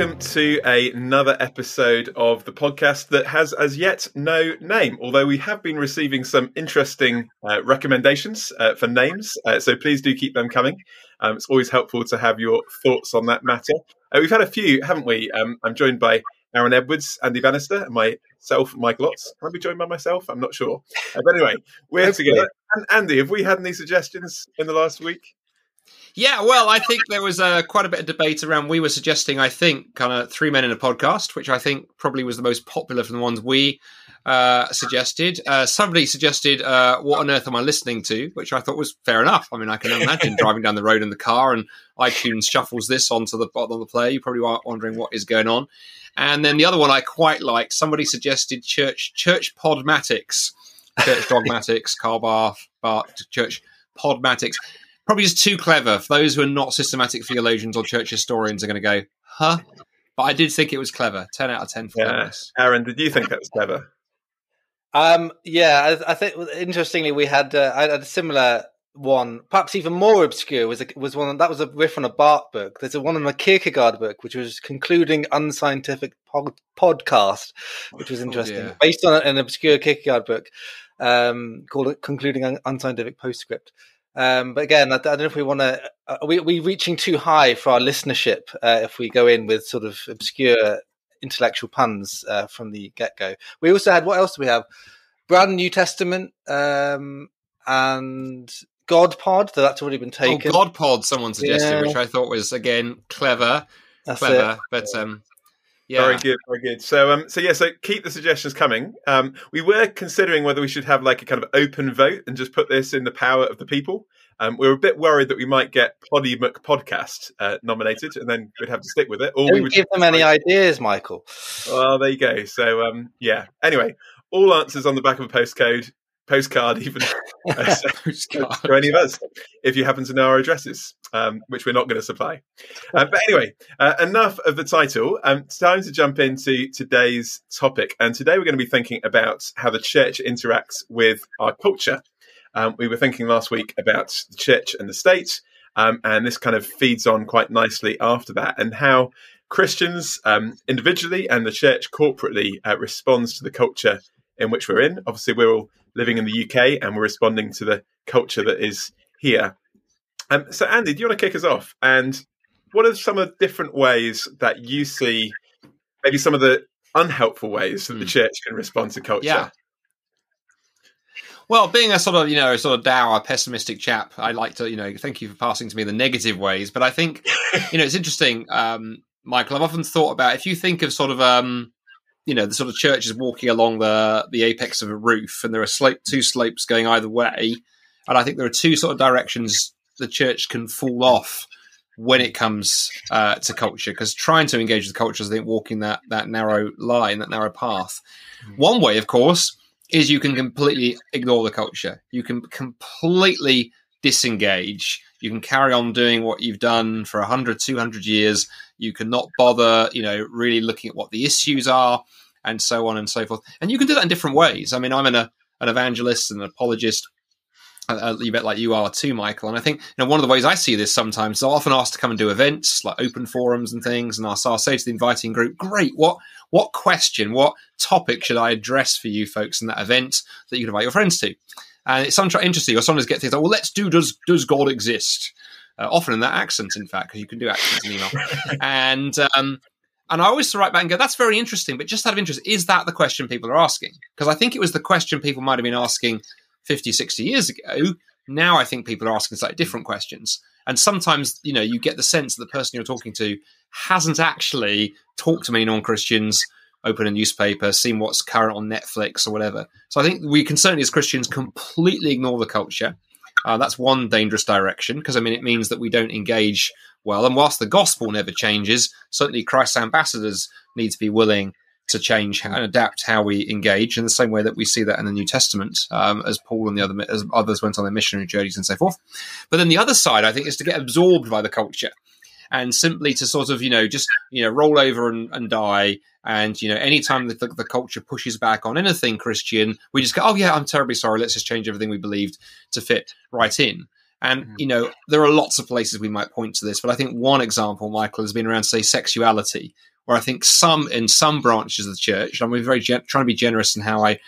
welcome to another episode of the podcast that has as yet no name, although we have been receiving some interesting uh, recommendations uh, for names. Uh, so please do keep them coming. Um, it's always helpful to have your thoughts on that matter. Uh, we've had a few, haven't we? Um, I'm joined by Aaron Edwards, Andy Bannister, and myself, Michael Lotz. Can I be joined by myself? I'm not sure. Uh, but anyway, we're together. And Andy, have we had any suggestions in the last week? Yeah, well, I think there was uh, quite a bit of debate around. We were suggesting, I think, kind of three men in a podcast, which I think probably was the most popular from the ones we uh, suggested. Uh, somebody suggested, uh, "What on earth am I listening to?" Which I thought was fair enough. I mean, I can imagine driving down the road in the car and iTunes shuffles this onto the bottom of the player. You probably are wondering what is going on. And then the other one I quite liked. Somebody suggested church church podmatics, church dogmatics, Karl Barth, Barth church podmatics probably just too clever. For those who are not systematic theologians or church historians are going to go, huh? But I did think it was clever. 10 out of 10 for yeah. cleverness. Aaron, did you think that was clever? Um, yeah, I, I think interestingly, we had, uh, I had a similar one, perhaps even more obscure, was a, was one that was a riff on a Barth book. There's a one in a Kierkegaard book, which was concluding unscientific pod, podcast, which was oh, interesting, oh, yeah. based on an obscure Kierkegaard book um, called "Concluding Unscientific Postscript." Um, but again, I, I, don't know if we want to. Uh, are we, are we reaching too high for our listenership uh, if we go in with sort of obscure intellectual puns uh, from the get go? We also had what else do we have? Brand New Testament um, and God Pod. That's already been oh, taken. Oh, God Pod, someone suggested, yeah. which I thought was again clever, That's clever. It. But um, yeah. Very good, very good. So, um, so yeah, so keep the suggestions coming. Um, we were considering whether we should have like a kind of open vote and just put this in the power of the people. Um, we were a bit worried that we might get Poddy McPodcast uh, nominated, and then we'd have to stick with it. Or Don't we would give them any ideas, Michael. Well, there you go. So, um, yeah. Anyway, all answers on the back of a postcode postcard even uh, postcard. for any of us if you happen to know our addresses um, which we're not going to supply. Uh, but anyway uh, enough of the title. Um, time to jump into today's topic and today we're going to be thinking about how the church interacts with our culture. Um, we were thinking last week about the church and the state um, and this kind of feeds on quite nicely after that and how christians um, individually and the church corporately uh, responds to the culture in which we're in. Obviously we're all living in the UK and we're responding to the culture that is here. Um, so, Andy, do you want to kick us off? And what are some of the different ways that you see, maybe some of the unhelpful ways that the hmm. church can respond to culture? Yeah. Well, being a sort of you know sort of dour, pessimistic chap, I like to you know thank you for passing to me the negative ways. But I think you know it's interesting, um, Michael. I've often thought about if you think of sort of um, you know the sort of church is walking along the the apex of a roof, and there are slope, two slopes going either way, and I think there are two sort of directions the church can fall off when it comes uh, to culture because trying to engage with culture is I think walking that that narrow line, that narrow path. Mm. One way, of course, is you can completely ignore the culture. You can completely disengage. You can carry on doing what you've done for 100, 200 years you can not bother, you know, really looking at what the issues are and so on and so forth. And you can do that in different ways. I mean, I'm an, a, an evangelist and an apologist a little bit like you are too, Michael. And I think you know one of the ways I see this sometimes, I'm often asked to come and do events like open forums and things, and I'll, I'll say to the inviting group, "Great, what what question, what topic should I address for you folks in that event that you can invite your friends to?" And it's sometimes interesting, or sometimes get things like, "Well, let's do does does God exist?" uh, often in that accent, in fact, because you can do accents in email. and um, and I always write back and go, "That's very interesting." But just out of interest, is that the question people are asking? Because I think it was the question people might have been asking 50, 60 years ago. Now I think people are asking slightly different questions. And sometimes, you know, you get the sense that the person you're talking to hasn't actually talked to many non-Christians, open a newspaper, seen what's current on Netflix or whatever. So I think we can certainly, as Christians, completely ignore the culture uh, that's one dangerous direction because I mean it means that we don't engage well. And whilst the gospel never changes, certainly Christ's ambassadors need to be willing to change and adapt how we engage in the same way that we see that in the New Testament, um, as Paul and the other as others went on their missionary journeys and so forth. But then the other side, I think, is to get absorbed by the culture and simply to sort of you know just you know roll over and, and die. And you know anytime the, the, the, culture pushes back on anything christian we just go oh yeah i'm terribly sorry. Let's just change everything we believed to fit right in. And, mm. you know, there are lots of places we might point to this, but I think one example, Michael, has been around, say, sexuality, where I think some, in some branches of the church, I'm very gen- trying to be generous in how I,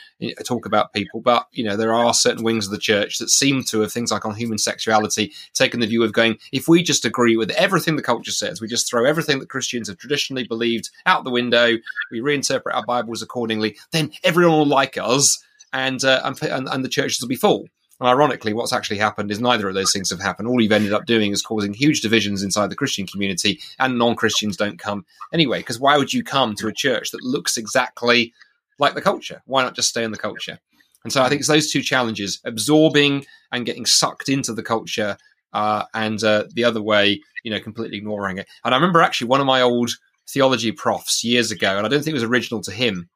talk about people, but, you know, there are certain wings of the church that seem to have things like on human sexuality taken the view of going, if we just agree with everything the culture says, we just throw everything that Christians have traditionally believed out the window, we reinterpret our Bibles accordingly, then everyone will like us and, uh, and, and the churches will be full. And ironically, what's actually happened is neither of those things have happened. All you've ended up doing is causing huge divisions inside the Christian community, and non Christians don't come anyway. Because why would you come to a church that looks exactly like the culture? Why not just stay in the culture? And so I think it's those two challenges absorbing and getting sucked into the culture, uh, and uh, the other way, you know, completely ignoring it. And I remember actually one of my old theology profs years ago, and I don't think it was original to him,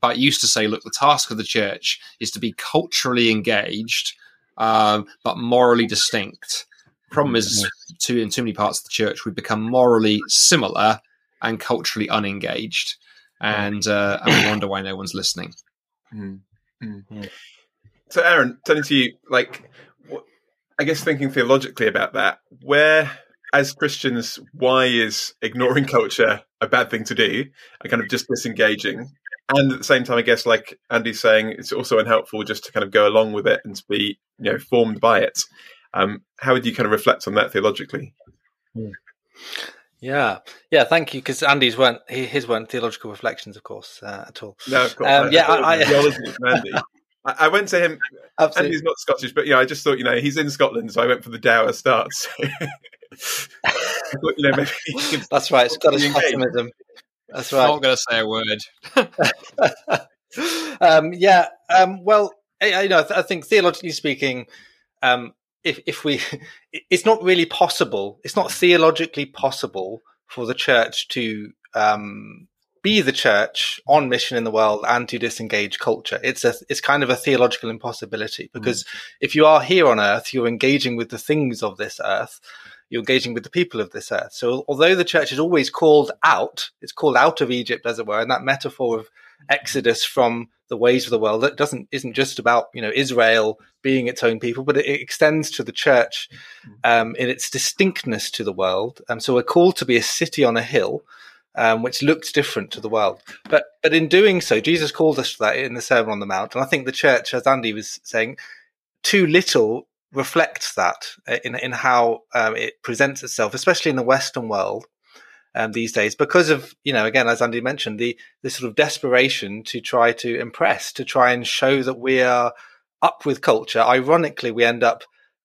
but used to say, look, the task of the church is to be culturally engaged um, but morally distinct. Problem is, too, in too many parts of the church, we've become morally similar and culturally unengaged, and, uh, and we wonder why no one's listening. Mm-hmm. So, Aaron, turning to you, like, I guess thinking theologically about that, where, as Christians, why is ignoring culture a bad thing to do and kind of just disengaging? And at the same time, I guess, like Andy's saying, it's also unhelpful just to kind of go along with it and to be, you know, formed by it. Um, how would you kind of reflect on that theologically? Yeah, yeah. Thank you, because Andy's weren't his weren't theological reflections, of course, uh, at all. No, of course. Um, yeah, I, I, I, I, went to him. Absolutely. Andy's not Scottish, but yeah, I just thought you know he's in Scotland, so I went for the dour start. So. you know, That's right, Scottish optimism. That's right. I'm not going to say a word. um, yeah. Um, well, I, I, know. I think theologically speaking, um, if if we, it's not really possible. It's not theologically possible for the church to um, be the church on mission in the world and to disengage culture. It's a it's kind of a theological impossibility because mm. if you are here on earth, you're engaging with the things of this earth you're engaging with the people of this earth. So although the church is always called out, it's called out of Egypt, as it were, and that metaphor of exodus from the ways of the world that doesn't isn't just about you know Israel being its own people, but it, it extends to the church um, in its distinctness to the world. And um, so we're called to be a city on a hill. Um, which looks different to the world. But but in doing so, Jesus called us to that in the Sermon on the Mount, and I think the church, as Andy was saying, too little reflects that uh, in in how um, it presents itself, especially in the Western world um, these days, because of you know again as Andy mentioned the the sort of desperation to try to impress, to try and show that we are up with culture. Ironically, we end up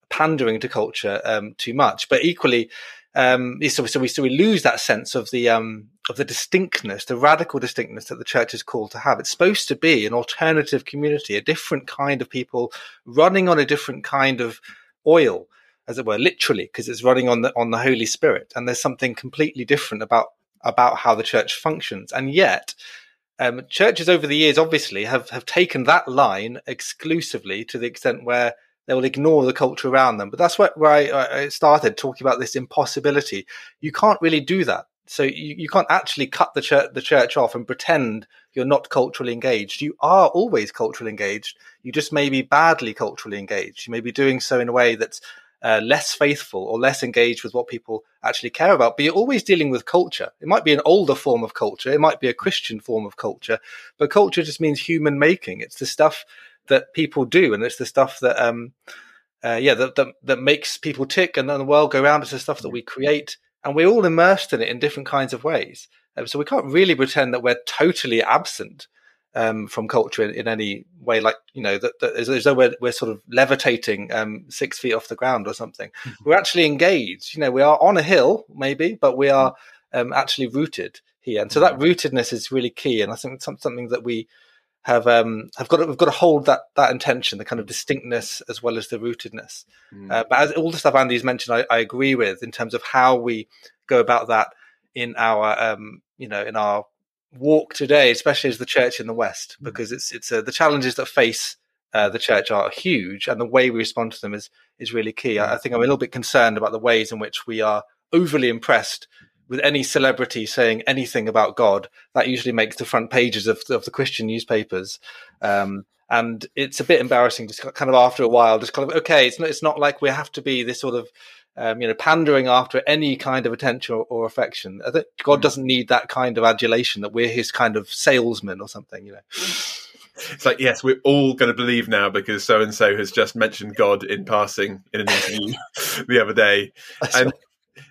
pandering to culture um, too much, but equally um, so, so we so we lose that sense of the um, of the distinctness, the radical distinctness that the church is called to have. It's supposed to be an alternative community, a different kind of people running on a different kind of oil, as it were, literally, because it's running on the on the Holy Spirit. And there's something completely different about about how the church functions. And yet, um, churches over the years obviously have have taken that line exclusively to the extent where they will ignore the culture around them. But that's where, where I, I, started talking about this impossibility. You can't really do that. So you, you can't actually cut the church, the church off and pretend you're not culturally engaged. You are always culturally engaged. You just may be badly culturally engaged. You may be doing so in a way that's uh, less faithful or less engaged with what people actually care about. But you're always dealing with culture. It might be an older form of culture. It might be a Christian form of culture, but culture just means human making. It's the stuff that people do, and it's the stuff that um, uh, yeah, that, that, that makes people tick and then the world go round. It's the stuff that we create, and we're all immersed in it in different kinds of ways. Um, so we can't really pretend that we're totally absent um, from culture in, in, any way, like you know, that, that as, as though we're, we're sort of levitating um, six feet off the ground or something. Mm-hmm. We're actually engaged. You know, we are on a hill, maybe, but we are um, actually rooted here, and so that mm-hmm. rootedness is really key. And I think it's something that we have um have got to, we've got to hold that that intention, the kind of distinctness as well as the rootedness. Mm. Uh, but as all the stuff Andy's mentioned, I, I, agree with in terms of how we go about that in our um you know in our walk today, especially as the church in the West, mm. because it's it's uh, the challenges that face uh, the church are huge, and the way we respond to them is is really key. Mm. I, I think I'm a little bit concerned about the ways in which we are overly impressed with any celebrity saying anything about God, that usually makes the front pages of, of the Christian newspapers. Um, and it's a bit embarrassing. Just kind of after a while, just kind of okay. It's not. It's not like we have to be this sort of um, you know, pandering after any kind of attention or, or affection. I think God hmm. doesn't need that kind of adulation that we're his kind of salesman or something, you know. It's like, yes, we're all going to believe now because so and so has just mentioned God in passing in an interview the other day. and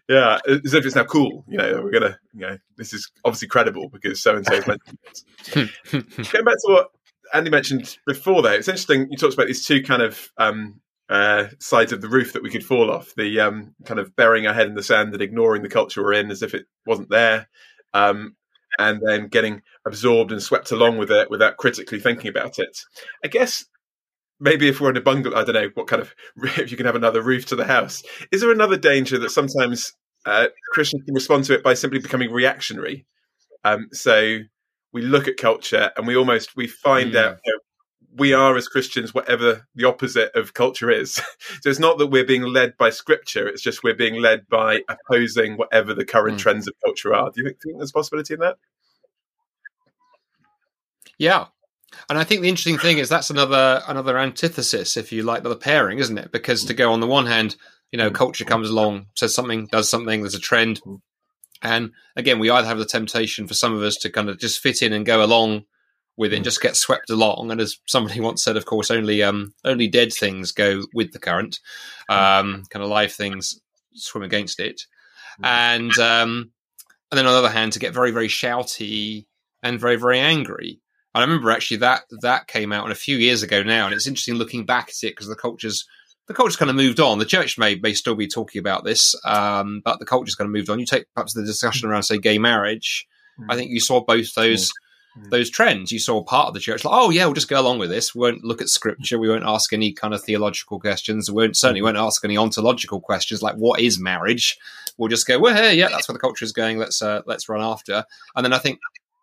yeah, as if it's now cool. You know, we're to, you know, this is obviously credible because so and so it. Going back to what Andy mentioned before, though, it's interesting. You talked about these two kind of um, uh, sides of the roof that we could fall off. The um, kind of burying our head in the sand and ignoring the culture we're in as if it wasn't there, um, and then getting absorbed and swept along with it without critically thinking about it. I guess maybe if we're in a bungalow, I don't know what kind of if you can have another roof to the house. Is there another danger that sometimes uh, Christians can respond to it by simply becoming reactionary? Um, so we look at culture and we almost we find mm. out you know, we are as Christians whatever the opposite of culture is. so it's not that we're being led by scripture, it's just we're being led by opposing whatever the current mm. trends of culture are. Do you think, think there's a possibility in that? Yeah. And I think the interesting thing is that's another another antithesis, if you like, the pairing, isn't it? Because to go on the one hand, you know, culture comes along, says something, does something, there's a trend. And again, we either have the temptation for some of us to kind of just fit in and go along with it and mm. just get swept along. And as somebody once said, of course, only um, only dead things go with the current. Um, kind of live things swim against it. Mm. And um, and then on the other hand, to get very very shouty and very very angry. I remember actually that that came out a few years ago now, and it's interesting looking back at it because the culture's the culture's kind of moved on. The church may may still be talking about this, um, but the culture's kind of moved on. You take perhaps the discussion around say gay marriage. I think you saw both those Mm. those trends. You saw part of the church like, oh yeah, we'll just go along with this. We won't look at scripture. We won't ask any kind of theological questions. We won't certainly won't ask any ontological questions like what is marriage. We'll just go, well, hey, yeah, that's where the culture is going. Let's uh, let's run after. And then I think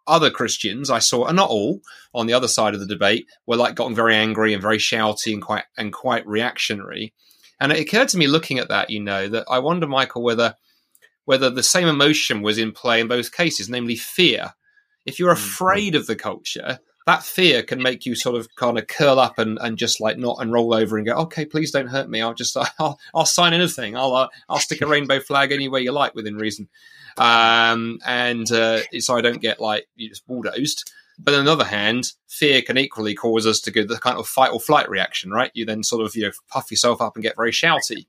other Christians I saw, and not all, on the other side of the debate, were like gotten very angry and very shouty and quite and quite reactionary. And it occurred to me looking at that, you know, that I wonder, Michael, whether whether the same emotion was in play in both cases, namely fear if you're mm-hmm. afraid of the culture, that fear can make you sort of kind of curl up and, and just like not and roll over and go, okay, please don't hurt me. I'll just I'll, I'll sign anything. I'll uh, I'll stick a rainbow flag anywhere you like within reason, um, and uh, so I don't get like you just bulldozed. But on the other hand, fear can equally cause us to go the kind of fight or flight reaction, right? You then sort of you know puff yourself up and get very shouty.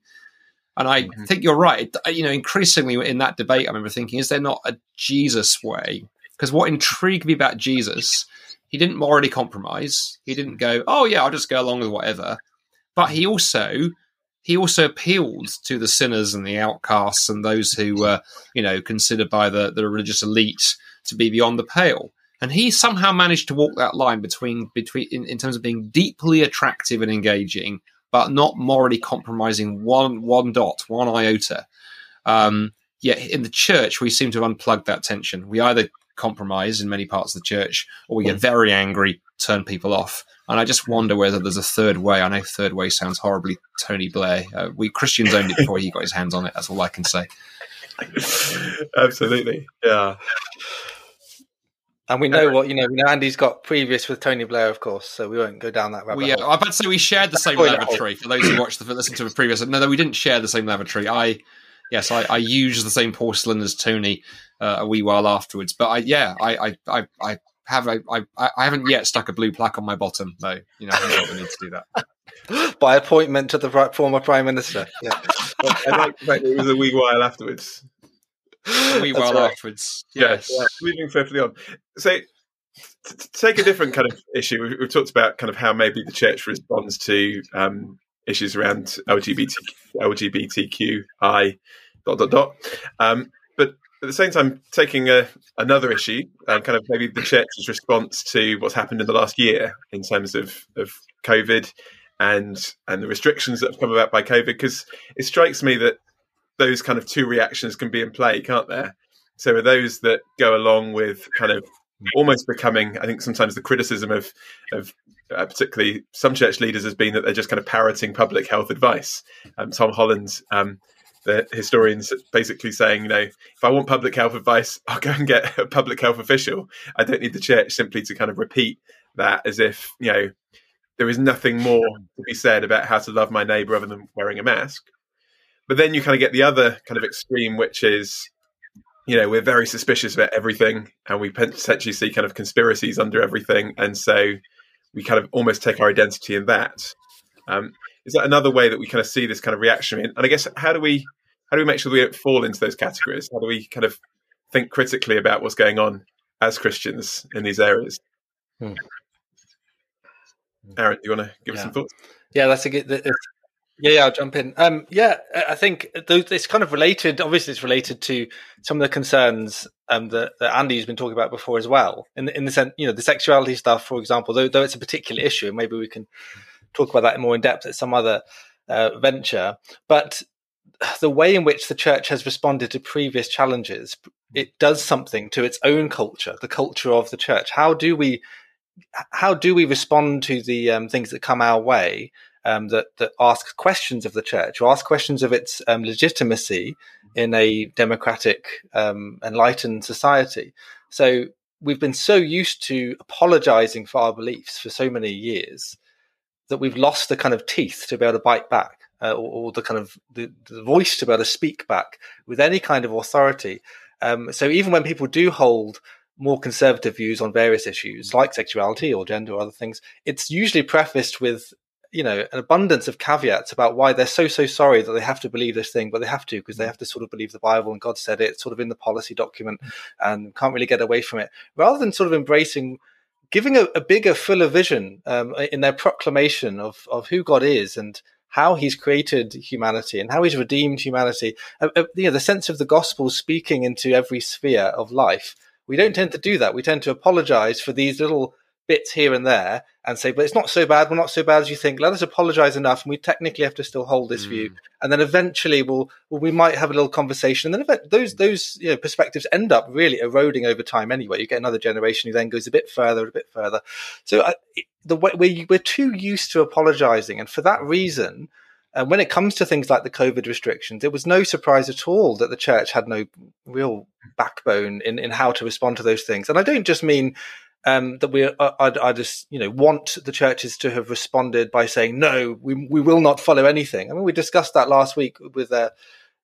And I mm-hmm. think you're right. You know, increasingly in that debate, I remember thinking, is there not a Jesus way because what intrigued me about Jesus, he didn't morally compromise. He didn't go, "Oh yeah, I'll just go along with whatever." But he also he also appealed to the sinners and the outcasts and those who were, you know, considered by the, the religious elite to be beyond the pale. And he somehow managed to walk that line between between in, in terms of being deeply attractive and engaging, but not morally compromising one one dot, one iota. Um, yet in the church, we seem to have unplugged that tension. We either compromise in many parts of the church, or we get hmm. very angry, turn people off. And I just wonder whether there's a third way. I know third way sounds horribly Tony Blair. Uh, we Christians owned it before he got his hands on it. That's all I can say. Absolutely, yeah. And we know what you know. We know Andy's got previous with Tony Blair, of course, so we won't go down that rabbit. Well, yeah, hole. I'm about to say we shared the same lavatory. For those who watched the listen to the previous, no, no, we didn't share the same lavatory. I yes, I, I used the same porcelain as Tony uh, a wee while afterwards. But I, yeah, I, I, I, I have a, I, I haven't yet stuck a blue plaque on my bottom though. You know, I don't need to do that. By appointment to the former prime minister. Yeah, I like it was a wee while afterwards. A wee while right. afterwards. Yes. Yeah, moving swiftly on. So, to take a different kind of issue, we've, we've, talked about kind of how maybe the church responds to um, issues around LGBT, LGBTQI, dot dot dot. Um, but at the same time, taking a, another issue, uh, kind of maybe the church's response to what's happened in the last year in terms of, of COVID and and the restrictions that have come about by COVID, because it strikes me that those kind of two reactions can be in play, can't there? So are those that go along with kind of almost becoming, I think sometimes the criticism of of uh, particularly some church leaders has been that they're just kind of parroting public health advice. Um, Tom Holland, um, the historians, basically saying, you know, if I want public health advice, I'll go and get a public health official. I don't need the church simply to kind of repeat that as if, you know, there is nothing more to be said about how to love my neighbor other than wearing a mask. But then you kind of get the other kind of extreme, which is, you know, we're very suspicious about everything and we potentially see kind of conspiracies under everything. And so we kind of almost take our identity in that. Um, is that another way that we kind of see this kind of reaction? And I guess how do we how do we make sure we don't fall into those categories? How do we kind of think critically about what's going on as Christians in these areas? Hmm. Aaron, do you want to give yeah. us some thoughts? Yeah, that's a good. Yeah, yeah, I'll jump in. Um, yeah, I think it's kind of related. Obviously, it's related to some of the concerns um, that, that Andy's been talking about before as well. In the, in the sense, you know, the sexuality stuff, for example, though, though it's a particular issue, maybe we can talk about that more in depth at some other uh, venture. But the way in which the church has responded to previous challenges, it does something to its own culture, the culture of the church. How do we how do we respond to the um, things that come our way um, that that ask questions of the church or ask questions of its um, legitimacy in a democratic, um, enlightened society? So we've been so used to apologizing for our beliefs for so many years that we've lost the kind of teeth to be able to bite back. Uh, or, or, the kind of the, the, voice to be able to speak back with any kind of authority. Um, so even when people do hold more conservative views on various issues like sexuality or gender or other things, it's usually prefaced with you know an abundance of caveats about why they're so so sorry that they have to believe this thing, but they have to because they have to sort of believe the Bible and God said it, sort of in the policy document, and can't really get away from it. Rather than sort of embracing, giving a, a bigger, fuller vision um, in their proclamation of of who God is and how he's created humanity and how he's redeemed humanity. Uh, uh, you know, the sense of the gospel speaking into every sphere of life we don't tend to do that. We tend to apologize for these little bits here and there and say, but it's not so bad. We're not so bad as you think. Let us apologize enough. And we technically have to still hold this mm. view. And then eventually we'll, well, we might have a little conversation. And then those, those, you know, perspectives end up really eroding over time anyway. You get another generation who then goes a bit further, a bit further. So uh, the way we're, we're too used to apologizing. And for that reason, and when it comes to things like the COVID restrictions, it was no surprise at all that the church had no real backbone in, in how to respond to those things. And I don't just mean um, that we, I, I, just, you know, want the churches to have responded by saying, no, we, we will not follow anything. I mean, we discussed that last week with uh,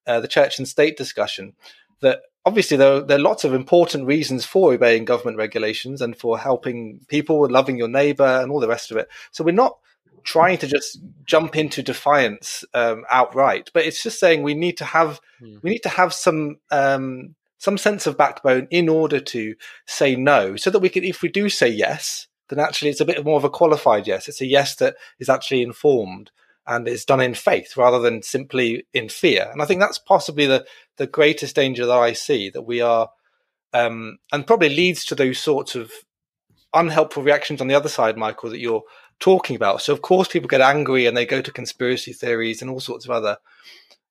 uh, the church and state discussion that obviously there are, there are lots of important reasons for obeying government regulations and for helping people and loving your neighbor and all the rest of it. So we're not trying to just jump into defiance um, outright, but it's just saying we need to have mm. we need to have some um, some sense of backbone in order to say no, so that we can, if we do say yes, then actually it's a bit more of a qualified yes. It's a yes that is actually informed and is done in faith rather than simply in fear. And I think that's possibly the the greatest danger that I see that we are, um, and probably leads to those sorts of unhelpful reactions on the other side, Michael, that you're talking about. So of course people get angry and they go to conspiracy theories and all sorts of other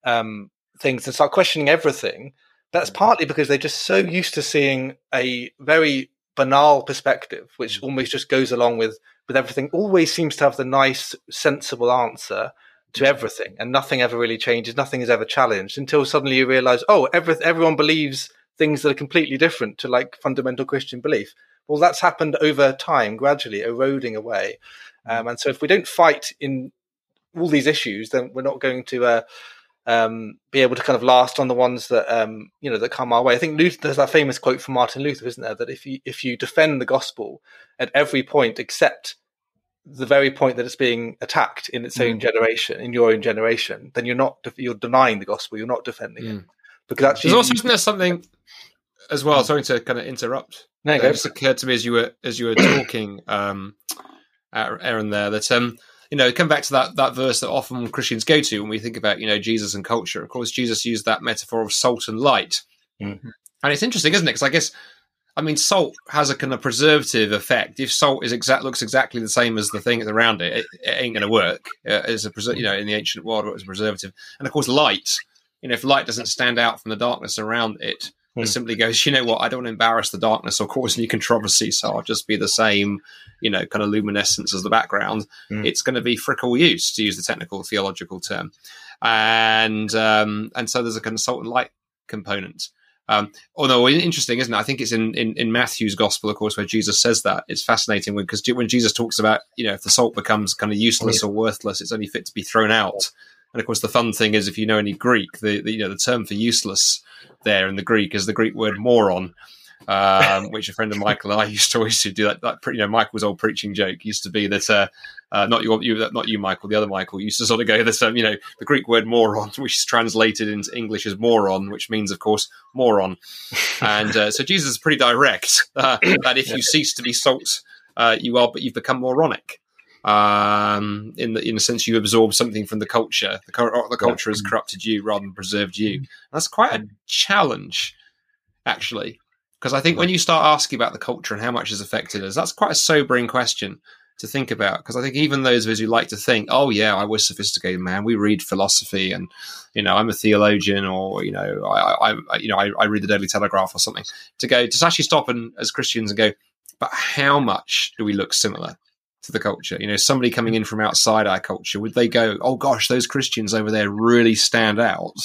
um, things and start questioning everything. That's mm. partly because they're just so used to seeing a very banal perspective, which mm. almost just goes along with with everything. Always seems to have the nice, sensible answer to mm. everything, and nothing ever really changes. Nothing is ever challenged until suddenly you realize, oh, every, everyone believes things that are completely different to like fundamental Christian belief. Well, that's happened over time, gradually eroding away. Um, and so if we don't fight in all these issues, then we're not going to uh, um, be able to kind of last on the ones that um, you know that come our way. I think Luther, there's that famous quote from Martin Luther, isn't there? That if you if you defend the gospel at every point except the very point that it's being attacked in its own mm. generation, in your own generation, then you're not you're denying the gospel. You're not defending mm. it because actually, there's also isn't there something as well. Sorry to kind of interrupt. No, it just occurred to me as you were as you were talking. Um, Aaron there that um you know come back to that that verse that often Christians go to when we think about you know Jesus and culture. Of course, Jesus used that metaphor of salt and light, mm-hmm. and it's interesting, isn't it? Because I guess I mean, salt has a kind of preservative effect. If salt is exact looks exactly the same as the thing around it, it, it ain't going to work uh, as a preser- you know in the ancient world it was a preservative. And of course, light. You know, if light doesn't stand out from the darkness around it, mm. simply goes, you know what, I don't want to embarrass the darkness or cause any controversy, so I'll just be the same, you know, kind of luminescence as the background. Mm. It's going to be frickle use, to use the technical theological term. And um, and so there's a consultant light component. Um, although interesting, isn't it? I think it's in, in, in, Matthew's gospel, of course, where Jesus says that. It's fascinating because when Jesus talks about, you know, if the salt becomes kind of useless or worthless, it's only fit to be thrown out. And of course, the fun thing is, if you know any Greek, the, the you know the term for useless there in the Greek is the Greek word moron, um, which a friend of Michael and I used to always do that. That you know, Michael's old preaching joke used to be that uh, uh, not you, you, not you, Michael, the other Michael used to sort of go this, um, you know, the Greek word moron, which is translated into English as moron, which means, of course, moron. And uh, so Jesus is pretty direct uh, that if you cease to be salt, uh, you are, but you've become moronic. Um, in the in a sense, you absorb something from the culture. The, the culture has corrupted you rather than preserved you. And that's quite a challenge, actually because I think when you start asking about the culture and how much has affected us, that's quite a sobering question to think about. Because I think even those of us who like to think, "Oh yeah, I was sophisticated man," we read philosophy, and you know, I'm a theologian, or you know, I, I you know, I, I, read the Daily Telegraph or something. To go to actually stop and as Christians and go, but how much do we look similar to the culture? You know, somebody coming in from outside our culture, would they go, "Oh gosh, those Christians over there really stand out"?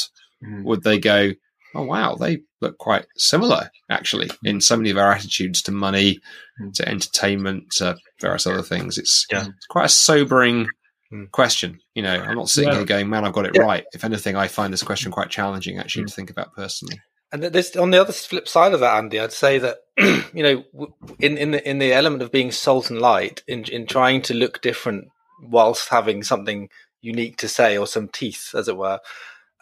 Mm. Would they go, oh wow, they look quite similar actually in so many of our attitudes to money, mm. to entertainment, to various other things. It's, yeah. it's quite a sobering mm. question. You know, I'm not sitting yeah. here going, man, I've got it yeah. right. If anything, I find this question quite challenging actually mm. to think about personally. And this, on the other flip side of that, Andy, I'd say that you know, in in the in the element of being salt and light, in in trying to look different whilst having something unique to say or some teeth, as it were.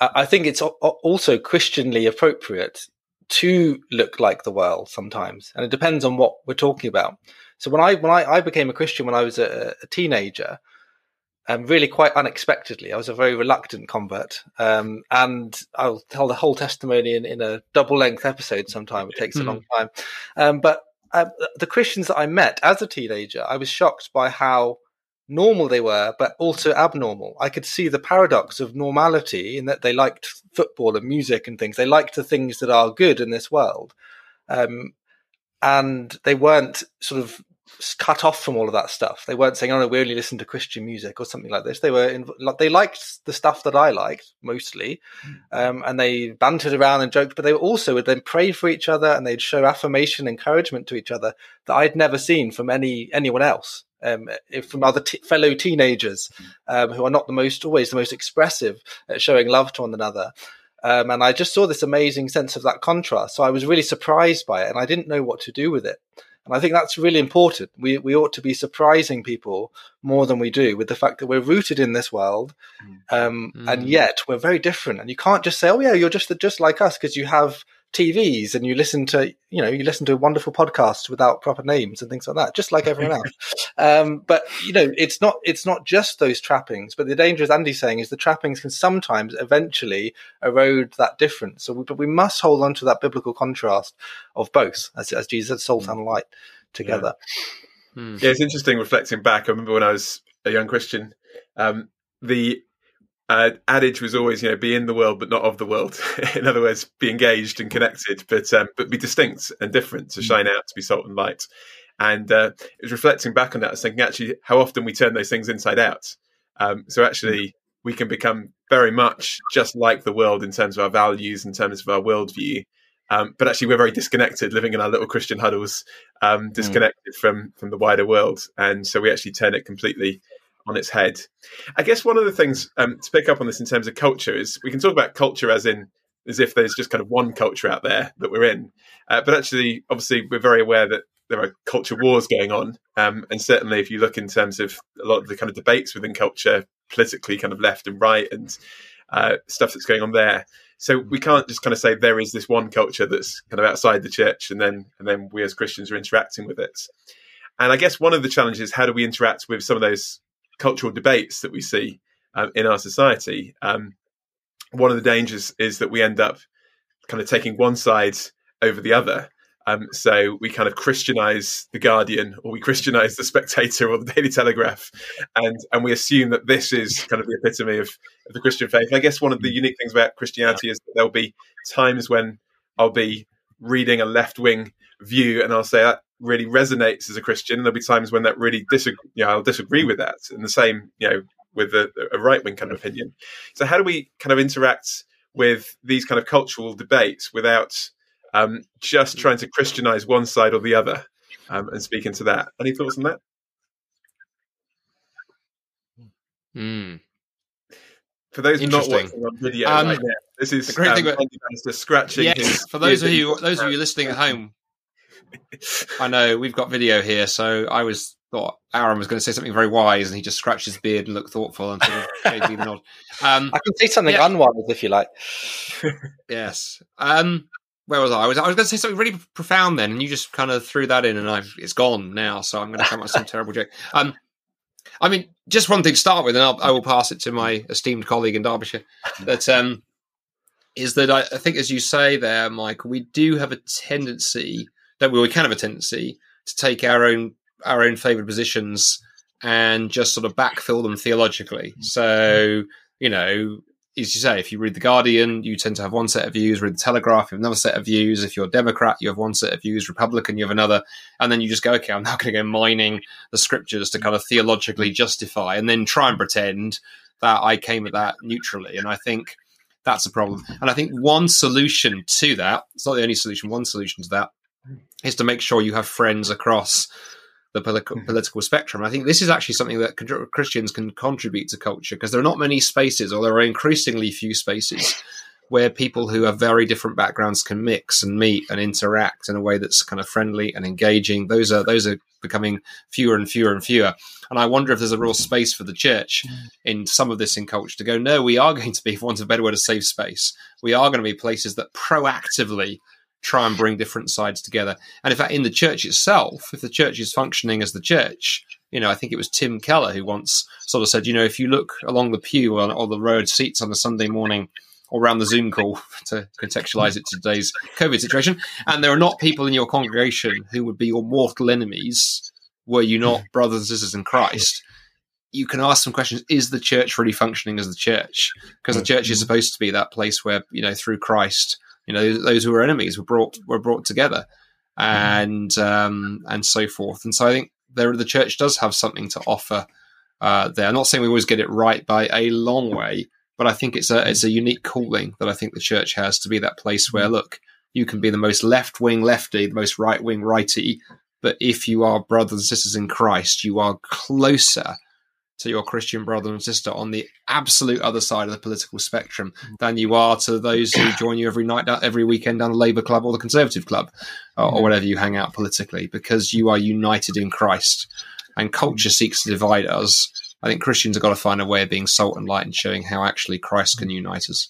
I think it's also Christianly appropriate to look like the world sometimes, and it depends on what we're talking about. So when I when I, I became a Christian when I was a, a teenager, um, really quite unexpectedly, I was a very reluctant convert, um, and I'll tell the whole testimony in, in a double length episode sometime. It takes a long hmm. time, um, but uh, the Christians that I met as a teenager, I was shocked by how normal they were, but also abnormal. I could see the paradox of normality in that they liked football and music and things. They liked the things that are good in this world. Um, and they weren't sort of cut off from all of that stuff. They weren't saying, "Oh no, we only listen to Christian music" or something like this. They were in, like, they liked the stuff that I liked mostly, hmm. um, and they bantered around and joked. But they also would then pray for each other and they'd show affirmation, encouragement to each other that I'd never seen from any anyone else um, from other t- fellow teenagers um, who are not the most always the most expressive at showing love to one another. Um, and I just saw this amazing sense of that contrast. So I was really surprised by it, and I didn't know what to do with it. And I think that's really important. We we ought to be surprising people more than we do with the fact that we're rooted in this world, um, mm. and yet we're very different. And you can't just say, "Oh yeah, you're just just like us," because you have TVs and you listen to you know you listen to wonderful podcasts without proper names and things like that, just like everyone else. Um, but you know it's not it's not just those trappings. But the danger, as Andy's saying, is the trappings can sometimes eventually erode that difference. So, we, but we must hold on to that biblical contrast of both, as, as Jesus said, salt and light together. Yeah. Hmm. yeah, it's interesting reflecting back. I remember when I was a young Christian, um, the uh, adage was always, you know, be in the world but not of the world. in other words, be engaged and connected, but um, but be distinct and different to mm. shine out, to be salt and light. And uh, it was reflecting back on that, I was thinking actually how often we turn those things inside out. Um, so actually, we can become very much just like the world in terms of our values, in terms of our worldview. Um, but actually, we're very disconnected, living in our little Christian huddles, um, mm. disconnected mm. from from the wider world, and so we actually turn it completely on its head. I guess one of the things um, to pick up on this in terms of culture is we can talk about culture as in as if there's just kind of one culture out there that we're in, uh, but actually, obviously, we're very aware that there are culture wars going on, um, and certainly, if you look in terms of a lot of the kind of debates within culture, politically, kind of left and right, and uh, stuff that's going on there. So we can't just kind of say there is this one culture that's kind of outside the church, and then and then we as Christians are interacting with it. And I guess one of the challenges how do we interact with some of those cultural debates that we see um, in our society, um, one of the dangers is that we end up kind of taking one side over the other. Um, so we kind of Christianize the Guardian, or we Christianize the Spectator, or the Daily Telegraph, and and we assume that this is kind of the epitome of, of the Christian faith. And I guess one of the unique things about Christianity is that there'll be times when I'll be reading a left wing view, and I'll say that really resonates as a Christian. There'll be times when that really disagree. You know, I'll disagree with that, and the same, you know, with a, a right wing kind of opinion. So, how do we kind of interact with these kind of cultural debates without um, just trying to Christianize one side or the other um, and speaking to that. Any thoughts on that? Mm. For those not watching on video, um, right now, this is the great um, thing about, just scratching. Yes, his, for those of you, those of you listening at home, I know we've got video here, so I was thought Aaron was going to say something very wise, and he just scratched his beard and looked thoughtful and sort of gave me the nod. Um, I can say something yeah. unwise if you like. yes. Um, where was I? I was I was going to say something really profound then, and you just kind of threw that in, and I've it's gone now. So I'm going to come up with some terrible joke. Um, I mean, just one thing to start with, and I'll, I will pass it to my esteemed colleague in Derbyshire. That um, is that I, I think, as you say there, Michael, we do have a tendency that we, we can have a tendency to take our own our own favoured positions and just sort of backfill them theologically. So you know, as you say, if you read the Guardian, you tend to have one set of views. Read the Telegraph, you have another set of views. If you're a Democrat, you have one set of views. Republican, you have another, and then you just go, okay, I'm now going to go mining the scriptures to kind of theologically justify, and then try and pretend that I came at that neutrally. And I think that's a problem. And I think one solution to that, it's not the only solution. One solution to that is to make sure you have friends across the political, mm-hmm. political spectrum. I think this is actually something that Christians can contribute to culture because there are not many spaces, or there are increasingly few spaces, where people who have very different backgrounds can mix and meet and interact in a way that's kind of friendly and engaging. Those are those are becoming fewer and fewer and fewer. And I wonder if there's a real space for the church mm. in some of this in culture to go, no, we are going to be, for want of a better word, a safe space. We are going to be places that proactively try and bring different sides together. And in fact, in the church itself, if the church is functioning as the church, you know, I think it was Tim Keller who once sort of said, you know, if you look along the pew or, or the road seats on a Sunday morning or around the Zoom call to contextualize it to today's COVID situation, and there are not people in your congregation who would be your mortal enemies were you not brothers and sisters in Christ. You can ask some questions. Is the church really functioning as the church? Because the mm. church is mm. supposed to be that place where, you know, through Christ, you know those who were enemies were brought were brought together and um, and so forth. And so i think there the church does have something to offer uh, there. I'm not saying we always get it right by a long way but i think it's a it's a unique calling that i think the church has to be that place where look you can be the most left wing lefty the most right wing righty but if you are brothers and sisters in christ you are closer to your Christian brother and sister on the absolute other side of the political spectrum than you are to those who join you every night, every weekend down the Labour Club or the Conservative Club or, or mm-hmm. whatever you hang out politically, because you are united in Christ. And culture seeks to divide us. I think Christians have got to find a way of being salt and light and showing how actually Christ can unite us.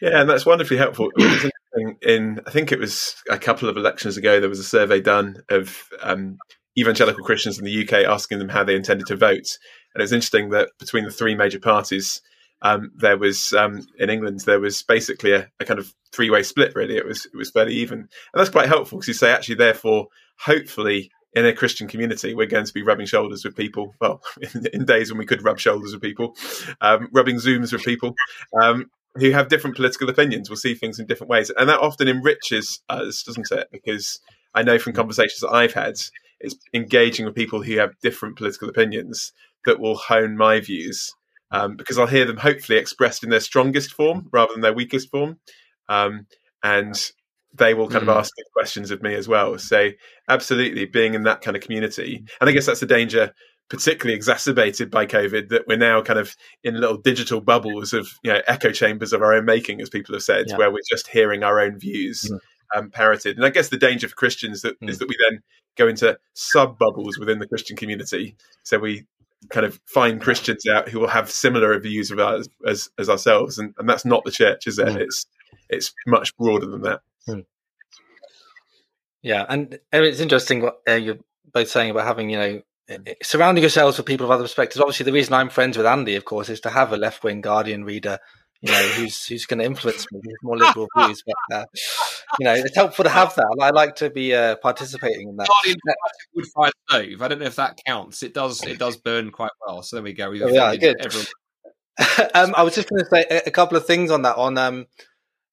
Yeah, and that's wonderfully helpful. In I think it was a couple of elections ago, there was a survey done of um, evangelical Christians in the UK asking them how they intended to vote. And it was interesting that between the three major parties, um, there was um, in England there was basically a, a kind of three way split. Really, it was it was fairly even, and that's quite helpful because you say actually, therefore, hopefully, in a Christian community, we're going to be rubbing shoulders with people. Well, in, in days when we could rub shoulders with people, um, rubbing zooms with people um, who have different political opinions. We'll see things in different ways, and that often enriches us, doesn't it? Because I know from conversations that I've had, it's engaging with people who have different political opinions that will hone my views um, because I'll hear them hopefully expressed in their strongest form rather than their weakest form. Um, and they will kind mm. of ask questions of me as well. So, absolutely, being in that kind of community. And I guess that's the danger, particularly exacerbated by COVID, that we're now kind of in little digital bubbles of, you know, echo chambers of our own making, as people have said, yeah. where we're just hearing our own views. Mm. Um, parroted, and I guess the danger for Christians that, mm. is that we then go into sub bubbles within the Christian community. So we kind of find Christians out who will have similar views of us as, as ourselves, and, and that's not the church, is it? Mm. It's it's much broader than that. Mm. Yeah, and it's interesting what uh, you're both saying about having you know surrounding yourselves with people of other perspectives. Obviously, the reason I'm friends with Andy, of course, is to have a left wing Guardian reader you know, who's who's going to influence me with more liberal views. But uh, you know, it's helpful to have that. I like to be uh, participating in that. Wood fire stove. I don't know if that counts. It does. It does burn quite well. So there we go. Oh, yeah, good. um, I was just going to say a, couple of things on that. On um,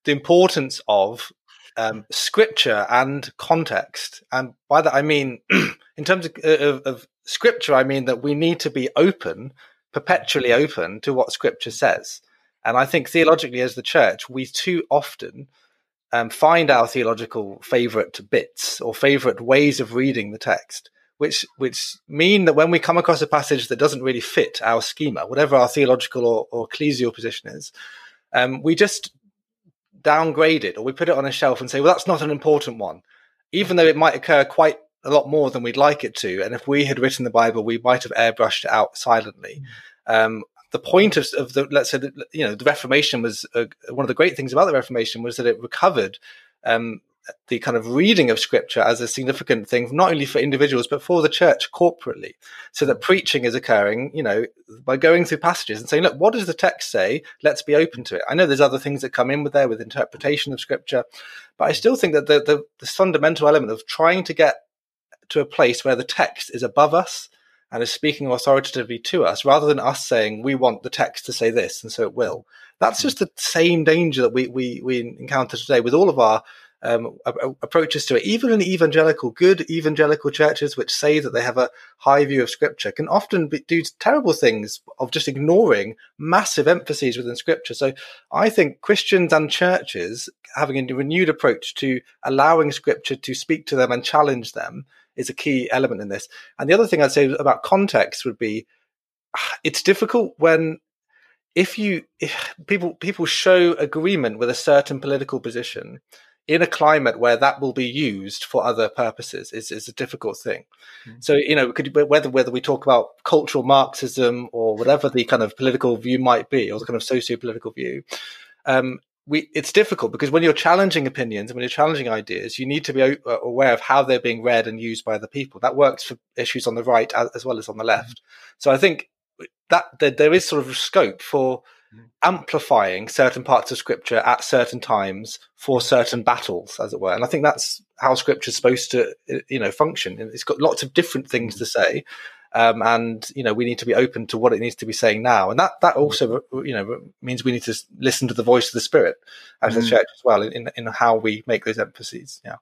the importance of um, scripture and context, and by that I mean, in terms of, of, of scripture, I mean that we need to be open, perpetually open to what scripture says. And I think theologically, as the church, we too often um, find our theological favorite bits or favorite ways of reading the text, which which mean that when we come across a passage that doesn't really fit our schema, whatever our theological or, or ecclesial position is, um, we just downgrade it or we put it on a shelf and say, well, that's not an important one, even though it might occur quite a lot more than we'd like it to. And if we had written the Bible, we might have airbrushed it out silently. Um, the point of, of, the let's say that, you know the Reformation was uh, one of the great things about the Reformation was that it recovered um, the kind of reading of Scripture as a significant thing, not only for individuals but for the church corporately, so that preaching is occurring, you know, by going through passages and saying, look, what does the text say? Let's be open to it. I know there's other things that come in with there with interpretation of Scripture, but I still think that the, the, the fundamental element of trying to get to a place where the text is above us and is speaking authoritatively to us rather than us saying we want the text to say this and so it will. That's just the same danger that we we, we encounter today with all of our um, approaches to it. Even in evangelical good evangelical churches which say that they have a high view of scripture can often be, do terrible things of just ignoring massive emphases within scripture. So i think christians and churches having a renewed approach to allowing scripture to speak to them and challenge them is a key element in this. And the other thing I'd say about context would be it's difficult when if you if people people show agreement with a certain political position in a climate where that will be used for other purposes is, is a difficult thing. Mm-hmm. So, you know, could, whether whether we talk about cultural Marxism or whatever the kind of political view might be, or the kind of socio-political view, um, we it's difficult because when you're challenging opinions and when you're challenging ideas, you need to be uh, aware of how they're being read and used by the people. That works for issues on the right as, well as on the left. Mm-hmm. So I think that, that there is sort of scope for mm-hmm. amplifying certain parts of scripture at certain times for certain battles, as it were. And I think that's how scripture is supposed to, you know, function. It's got lots of different things mm-hmm. to say, um, and you know we need to be open to what it needs to be saying now, and that that also you know means we need to listen to the voice of the Spirit as mm. a church as well in in how we make those emphases. Yeah,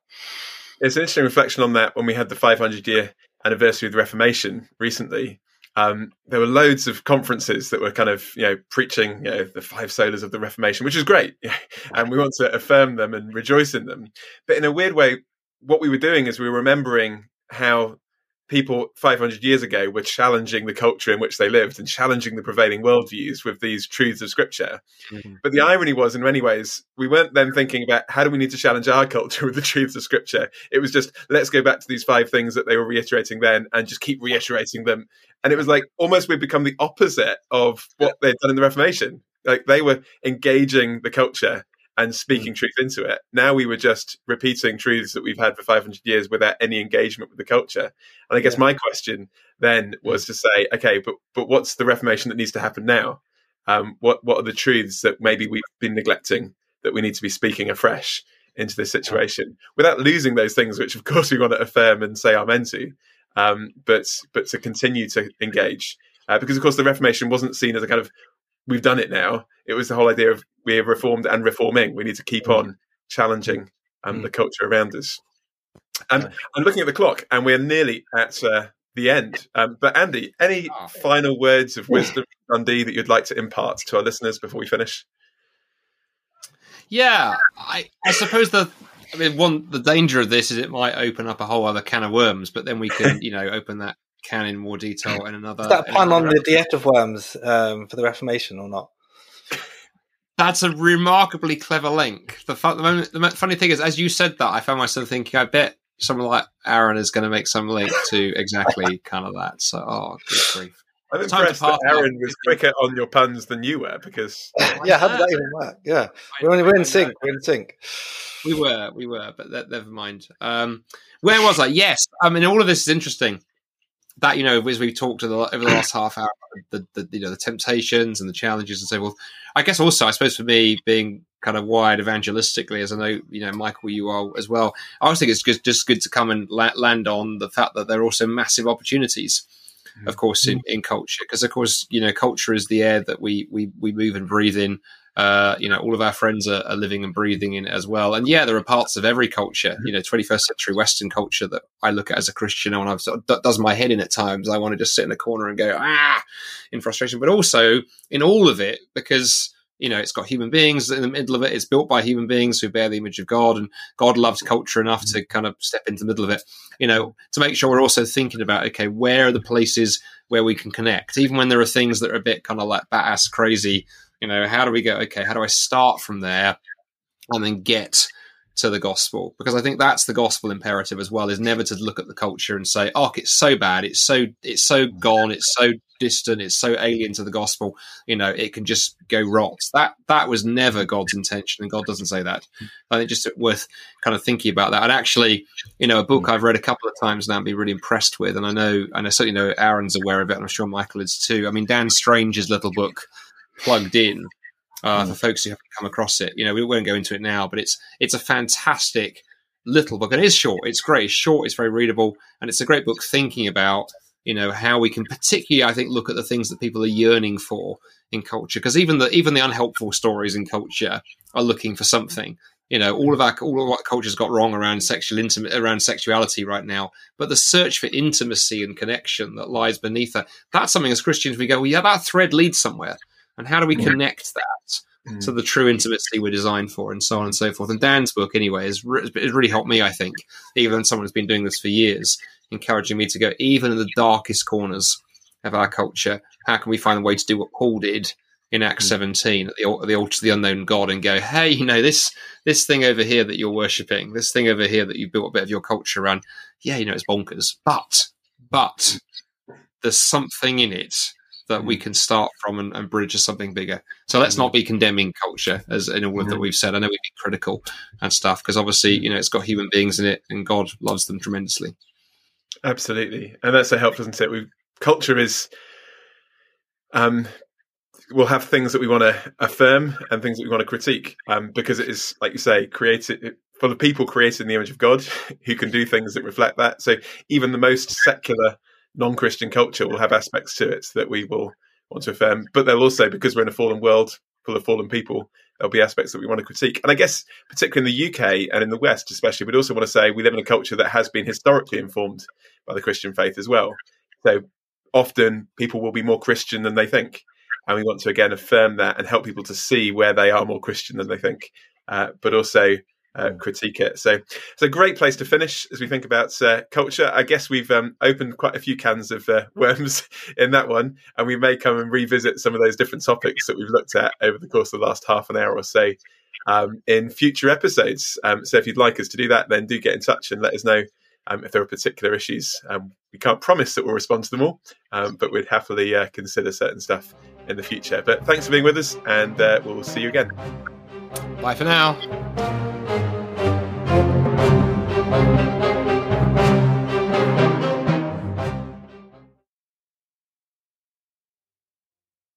it's an interesting reflection on that when we had the 500 year anniversary of the Reformation recently. Um, there were loads of conferences that were kind of you know preaching you know the five solas of the Reformation, which is great, and we want to affirm them and rejoice in them. But in a weird way, what we were doing is we were remembering how people 500 years ago were challenging the culture in which they lived and challenging the prevailing worldviews with these truths of scripture. Mm-hmm. But the irony was, in many ways, we weren't then thinking about how do we need to challenge our culture with the truths of scripture. It was just, let's go back to these five things that they were reiterating then and just keep reiterating them. And it was like almost we'd become the opposite of what they'd done in the Reformation. Like they were engaging the culture and speaking mm. truth into it. Now we were just repeating truths that we've had for 500 years without any engagement with the culture. And I guess yeah. my question then mm. was to say, okay, but but what's the reformation that needs to happen now? Um, what what are the truths that maybe we've been neglecting that we need to be speaking afresh into this situation without losing those things, which of course we want to affirm and say amen to, um, but but to continue to engage. Uh, because of course the Reformation wasn't seen as a kind of we've done it now. It was the whole idea of we're reformed and reforming. We need to keep mm. on challenging um, mm. the culture around us. And I'm looking at the clock, and we're nearly at uh, the end. Um, but Andy, any oh. final words of wisdom, Dundee, that you'd like to impart to our listeners before we finish? Yeah, I, I suppose the I mean, one the danger of this is it might open up a whole other can of worms, but then we can, you know, open that can in more detail in another. Is that pun on the diet of worms um, for the Reformation or not? That's a remarkably clever link. The, fu- the, the, funny thing is, as you said that, I found myself thinking, I bet someone like Aaron is going to make some link to exactly kind of that. So, oh, good grief. I'm impressed that Aaron was quicker on your puns than you were because. yeah, how did that even work? Yeah, we're, in, we're in sync. We're in sync. We were, we were, but that, never mind. Um, where was I? Yes, I mean, all of this is interesting that you know as we've talked the, over the last half hour the, the, you know the temptations and the challenges and so forth i guess also i suppose for me being kind of wired evangelistically as i know you know michael you are as well i always think it's just, just good to come and land on the fact that there are also massive opportunities mm-hmm. of course in, in culture because of course you know culture is the air that we we, we move and breathe in uh, you know, all of our friends are, are, living and breathing in it as well. And yeah, there are parts of every culture, you know, 21st century Western culture that I look at as a Christian and I've sort of does my head in at times. I want to just sit in a corner and go, ah, in frustration. But also in all of it, because you know, it's got human beings in the middle of it. It's built by human beings who bear the image of God, and God loves culture enough to kind of step into the middle of it. You know, to make sure we're also thinking about okay, where are the places where we can connect, even when there are things that are a bit kind of like badass crazy. You know, how do we go? Okay, how do I start from there and then get to the gospel? Because I think that's the gospel imperative as well is never to look at the culture and say oh it's so bad it's so it's so gone it's so distant it's so alien to the gospel. You know it can just go rot. That that was never God's intention and God doesn't say that. I think just worth kind of thinking about that. And actually you know a book I've read a couple of times now and been really impressed with and I know and I certainly know Aaron's aware of it and I'm sure Michael is too. I mean Dan Strange's little book plugged in uh, mm. for folks who haven't come across it. You know, we won't go into it now, but it's it's a fantastic little book. And it is short. It's great. It's short. It's very readable, and it's a great book thinking about you know how we can particularly, I think, look at the things that people are yearning for in culture. Because even the even the unhelpful stories in culture are looking for something. You know, all of our all of what culture's got wrong around sexual intimate around sexuality right now, but the search for intimacy and connection that lies beneath that, that's something as Christians we go, well, yeah, that thread leads somewhere and how do we connect that mm. to the true intimacy we're designed for, and so on and so forth. And Dan's book, anyway, has, re- has really helped me. I think, even someone who's been doing this for years, encouraging me to go even in the darkest corners of our culture. How can we find a way to do what Paul did in Acts mm. 17 at the, the altar of the unknown God and go, hey, you know, this this thing over here that you're worshipping, this thing over here that you built a bit of your culture around, yeah, you know, it's bonkers. But, but there's something in it that we mm. can start from and, and bridge to something bigger. So let's not mm. be condemning culture as in a word that mm. we've said. I know we've been critical and stuff because obviously, you know, it's got human beings in it and God loves them tremendously. Absolutely. And that's so helpful, doesn't it? We culture is um we'll have things that we want to affirm and things that we want to critique um, because it is like you say created for the people created in the image of god who can do things that reflect that so even the most secular non-Christian culture will have aspects to it that we will want to affirm. But they'll also, because we're in a fallen world full of fallen people, there'll be aspects that we want to critique. And I guess, particularly in the UK and in the West, especially, we'd also want to say we live in a culture that has been historically informed by the Christian faith as well. So often people will be more Christian than they think. And we want to again affirm that and help people to see where they are more Christian than they think, uh, but also uh, critique it. So it's a great place to finish as we think about uh, culture. I guess we've um, opened quite a few cans of uh, worms in that one, and we may come and revisit some of those different topics that we've looked at over the course of the last half an hour or so um, in future episodes. Um, so if you'd like us to do that, then do get in touch and let us know. Um, if there are particular issues, um, we can't promise that we'll respond to them all, um, but we'd happily uh, consider certain stuff in the future. But thanks for being with us, and uh, we'll see you again. Bye for now.